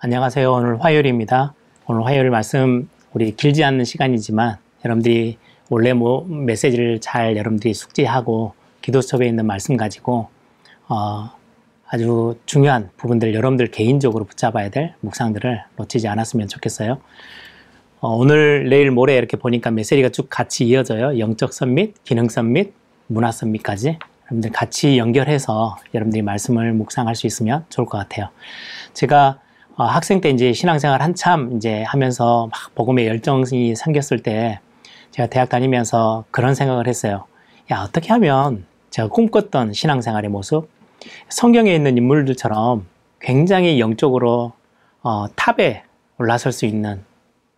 안녕하세요. 오늘 화요일입니다. 오늘 화요일 말씀 우리 길지 않는 시간이지만 여러분들이 원래 뭐 메시지를 잘 여러분들이 숙지하고 기도첩에 있는 말씀 가지고 어, 아주 중요한 부분들 여러분들 개인적으로 붙잡아야 될 묵상들을 놓치지 않았으면 좋겠어요. 어, 오늘 내일 모레 이렇게 보니까 메시지가 쭉 같이 이어져요. 영적 선밋, 기능 선밋, 문화 선밋까지 여러분들 같이 연결해서 여러분들이 말씀을 묵상할 수 있으면 좋을 것 같아요. 제가 어, 학생 때 이제 신앙생활 한참 이제 하면서 막 복음의 열정이 생겼을 때 제가 대학 다니면서 그런 생각을 했어요. 야, 어떻게 하면 제가 꿈꿨던 신앙생활의 모습, 성경에 있는 인물들처럼 굉장히 영적으로 어, 탑에 올라설 수 있는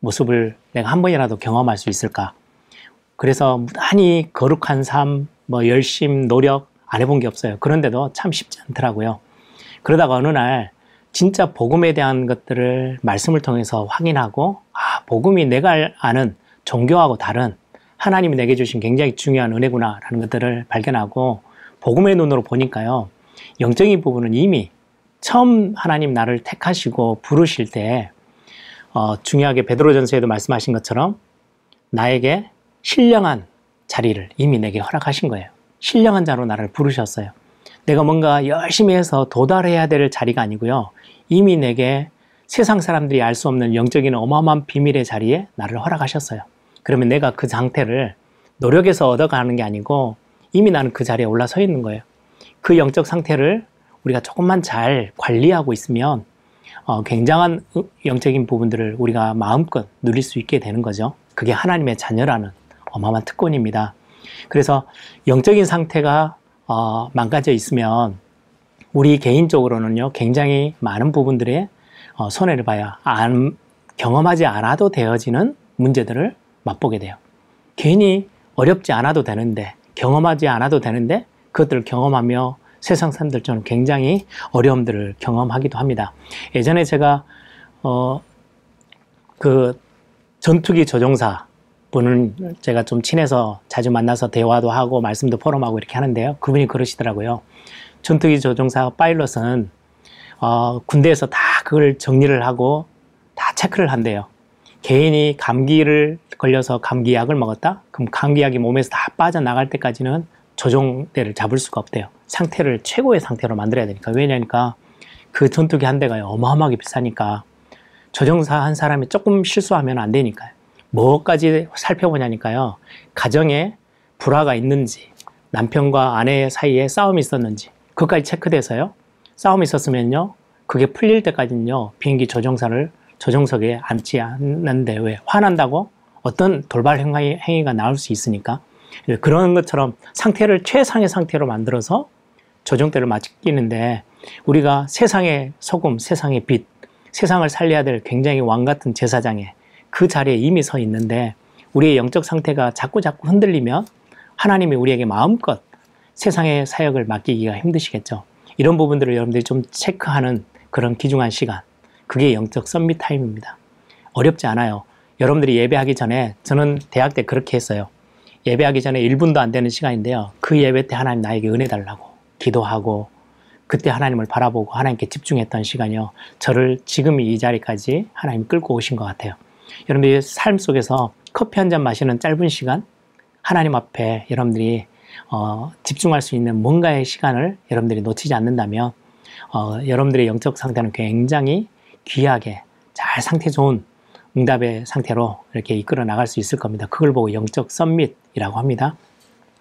모습을 내가 한 번이라도 경험할 수 있을까? 그래서 무단히 거룩한 삶, 뭐 열심, 노력 안 해본 게 없어요. 그런데도 참 쉽지 않더라고요. 그러다가 어느 날 진짜 복음에 대한 것들을 말씀을 통해서 확인하고 아, 복음이 내가 아는 종교하고 다른 하나님이 내게 주신 굉장히 중요한 은혜구나라는 것들을 발견하고 복음의 눈으로 보니까요. 영적인 부분은 이미 처음 하나님 나를 택하시고 부르실 때 어, 중요하게 베드로전서에도 말씀하신 것처럼 나에게 신령한 자리를 이미 내게 허락하신 거예요. 신령한 자로 나를 부르셨어요. 내가 뭔가 열심히 해서 도달해야 될 자리가 아니고요. 이미 내게 세상 사람들이 알 수 없는 영적인 어마어마한 비밀의 자리에 나를 허락하셨어요. 그러면 내가 그 상태를 노력해서 얻어가는 게 아니고 이미 나는 그 자리에 올라서 있는 거예요. 그 영적 상태를 우리가 조금만 잘 관리하고 있으면 어, 굉장한 영적인 부분들을 우리가 마음껏 누릴 수 있게 되는 거죠. 그게 하나님의 자녀라는 어마어마한 특권입니다. 그래서 영적인 상태가 어, 망가져 있으면 우리 개인적으로는요 굉장히 많은 부분들에 어, 손해를 봐야 안, 경험하지 않아도 되어지는 문제들을 맛보게 돼요. 괜히 어렵지 않아도 되는데 경험하지 않아도 되는데 그것들을 경험하며 세상 사람들처럼 굉장히 어려움들을 경험하기도 합니다. 예전에 제가 어, 그 전투기 조종사 분은 제가 좀 친해서 자주 만나서 대화도 하고 말씀도 포럼하고 이렇게 하는데요. 그분이 그러시더라고요. 전투기 조종사 파일럿은 어, 군대에서 다 그걸 정리를 하고 다 체크를 한대요. 개인이 감기를 걸려서 감기약을 먹었다? 그럼 감기약이 몸에서 다 빠져나갈 때까지는 조종대를 잡을 수가 없대요. 상태를 최고의 상태로 만들어야 되니까. 왜냐니까 그 전투기 한 대가 어마어마하게 비싸니까 조종사 한 사람이 조금 실수하면 안 되니까요. 뭐까지 살펴보냐니까요. 가정에 불화가 있는지, 남편과 아내 사이에 싸움이 있었는지, 그것까지 체크돼서요. 싸움이 있었으면요. 그게 풀릴 때까지는요. 비행기 조종사를 조종석에 앉지 않는데 왜 화난다고 어떤 돌발 행위 가 나올 수 있으니까 그런 것처럼 상태를 최상의 상태로 만들어서 조정대를 맡기는데 우리가 세상의 소금, 세상의 빛, 세상을 살려야 될 굉장히 왕 같은 제사장에 그 자리에 이미 서 있는데 우리의 영적 상태가 자꾸 자꾸 흔들리면 하나님이 우리에게 마음껏 세상의 사역을 맡기기가 힘드시겠죠. 이런 부분들을 여러분들이 좀 체크하는 그런 귀중한 시간. 그게 영적 썸밋 타임입니다. 어렵지 않아요. 여러분들이 예배하기 전에 저는 대학 때 그렇게 했어요. 예배하기 전에 1분도 안 되는 시간인데요. 그 예배 때 하나님 나에게 은혜 달라고 기도하고 그때 하나님을 바라보고 하나님께 집중했던 시간이요. 저를 지금 이 자리까지 하나님 끌고 오신 것 같아요. 여러분들이 삶 속에서 커피 한 잔 마시는 짧은 시간, 하나님 앞에 여러분들이 어, 집중할 수 있는 뭔가의 시간을 여러분들이 놓치지 않는다면 어, 여러분들의 영적 상태는 굉장히 귀하게 잘 상태 좋은 응답의 상태로 이렇게 이끌어 나갈 수 있을 겁니다. 그걸 보고 영적 썸밋이라고 합니다.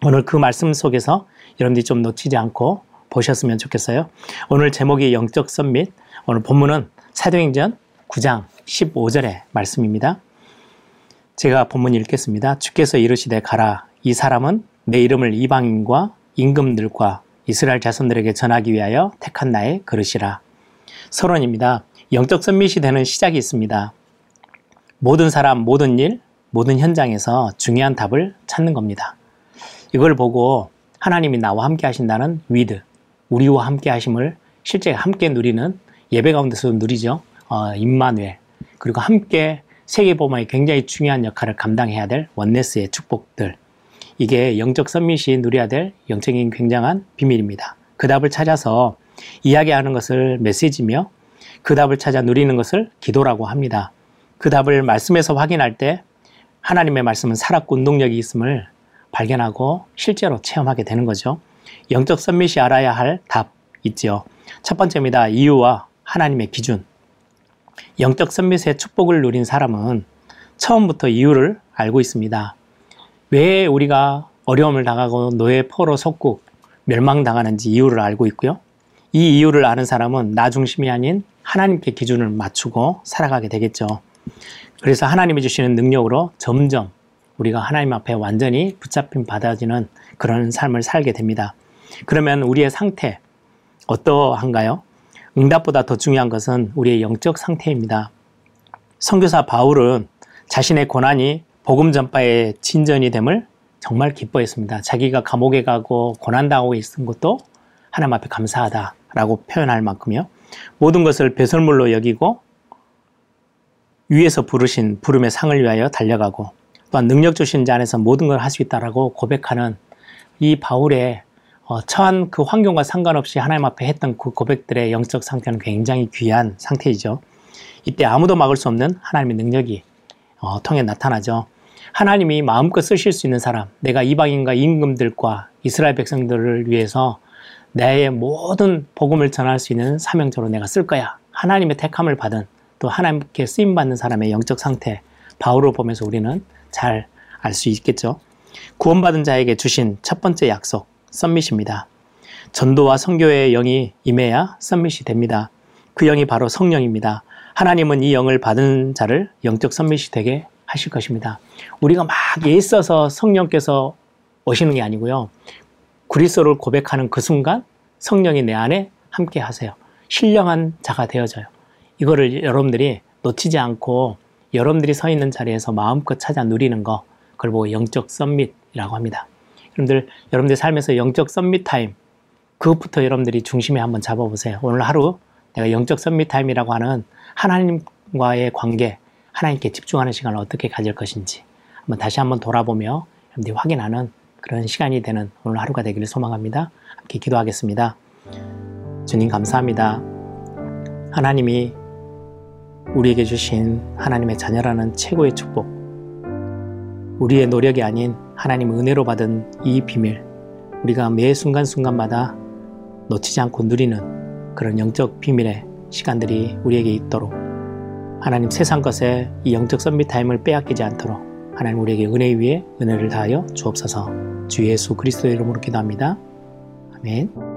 오늘 그 말씀 속에서 여러분들이 좀 놓치지 않고 보셨으면 좋겠어요. 오늘 제목이 영적 썸밋. 오늘 본문은 사도행전 9장 15절의 말씀입니다. 제가 본문 읽겠습니다. 주께서 이르시되 가라. 이 사람은 내 이름을 이방인과 임금들과 이스라엘 자손들에게 전하기 위하여 택한 나의 그릇이라. 서론입니다. 영적 summit이 되는 시작이 있습니다. 모든 사람, 모든 일, 모든 현장에서 중요한 답을 찾는 겁니다. 이걸 보고 하나님이 나와 함께 하신다는 With, 우리와 함께 하심을 실제 함께 누리는 예배 가운데서 누리죠. 어, 임마누엘. 그리고 함께 세계복음의 굉장히 중요한 역할을 감당해야 될 Oneness의 축복들. 이게 영적 summit이 누려야 될 영적인 굉장한 비밀입니다. 그 답을 찾아서 이야기하는 것을 메시지며 그 답을 찾아 누리는 것을 기도라고 합니다. 그 답을 말씀에서 확인할 때 하나님의 말씀은 살았고 운동력이 있음을 발견하고 실제로 체험하게 되는 거죠. 영적 선밋이 알아야 할 답 있죠. 첫 번째입니다. 이유와 하나님의 기준. 영적 선밋의 축복을 누린 사람은 처음부터 이유를 알고 있습니다. 왜 우리가 어려움을 당하고 노예 포로 속국 멸망당하는지 이유를 알고 있고요. 이 이유를 아는 사람은 나 중심이 아닌 하나님께 기준을 맞추고 살아가게 되겠죠. 그래서 하나님이 주시는 능력으로 점점 우리가 하나님 앞에 완전히 붙잡힌 받아지는 그런 삶을 살게 됩니다. 그러면 우리의 상태 어떠한가요? 응답보다 더 중요한 것은 우리의 영적 상태입니다. 선교사 바울은 자신의 고난이 복음 전파의 진전이 됨을 정말 기뻐했습니다. 자기가 감옥에 가고 고난당하고 있은 것도 하나님 앞에 감사하다라고 표현할 만큼요. 모든 것을 배설물로 여기고 위에서 부르신 부름의 상을 위하여 달려가고 또한 능력 주신 자 안에서 모든 걸 할 수 있다라고 고백하는 이 바울의 어, 처한 그 환경과 상관없이 하나님 앞에 했던 그 고백들의 영적 상태는 굉장히 귀한 상태이죠. 이때 아무도 막을 수 없는 하나님의 능력이 어, 통해 나타나죠. 하나님이 마음껏 쓰실 수 있는 사람, 내가 이방인과 임금들과 이스라엘 백성들을 위해서 내 모든 복음을 전할 수 있는 사명자로 내가 쓸 거야. 하나님의 택함을 받은 또 하나님께 쓰임 받는 사람의 영적 상태, 바울을 보면서 우리는 잘 알 수 있겠죠. 구원받은 자에게 주신 첫 번째 약속, 썸밋입니다. 전도와 성교의 영이 임해야 썸밋이 됩니다. 그 영이 바로 성령입니다. 하나님은 이 영을 받은 자를 영적 썸밋이 되게 하실 것입니다. 우리가 막 애써서 성령께서 오시는 게 아니고요. 그리스도를 고백하는 그 순간 성령이 내 안에 함께 하세요. 신령한 자가 되어져요. 이거를 여러분들이 놓치지 않고 여러분들이 서 있는 자리에서 마음껏 찾아 누리는 거 그걸 보고 영적 썸밋이라고 합니다. 여러분들 여러분들 삶에서 영적 썸밋 타임 그것부터 여러분들이 중심에 한번 잡아보세요. 오늘 하루 내가 영적 썸밋 타임이라고 하는 하나님과의 관계, 하나님께 집중하는 시간을 어떻게 가질 것인지 한번 다시 한번 돌아보며 여러분들이 확인하는 그런 시간이 되는 오늘 하루가 되기를 소망합니다. 함께 기도하겠습니다. 주님 감사합니다. 하나님이 우리에게 주신 하나님의 자녀라는 최고의 축복, 우리의 노력이 아닌 하나님 은혜로 받은 이 비밀, 우리가 매 순간순간마다 놓치지 않고 누리는 그런 영적 비밀의 시간들이 우리에게 있도록 하나님 세상 것에 이 영적 선비 타임을 빼앗기지 않도록 하나님 우리에게 은혜 위에 은혜를 다하여 주옵소서 주 예수 그리스도의 이름으로 기도합니다. 아멘.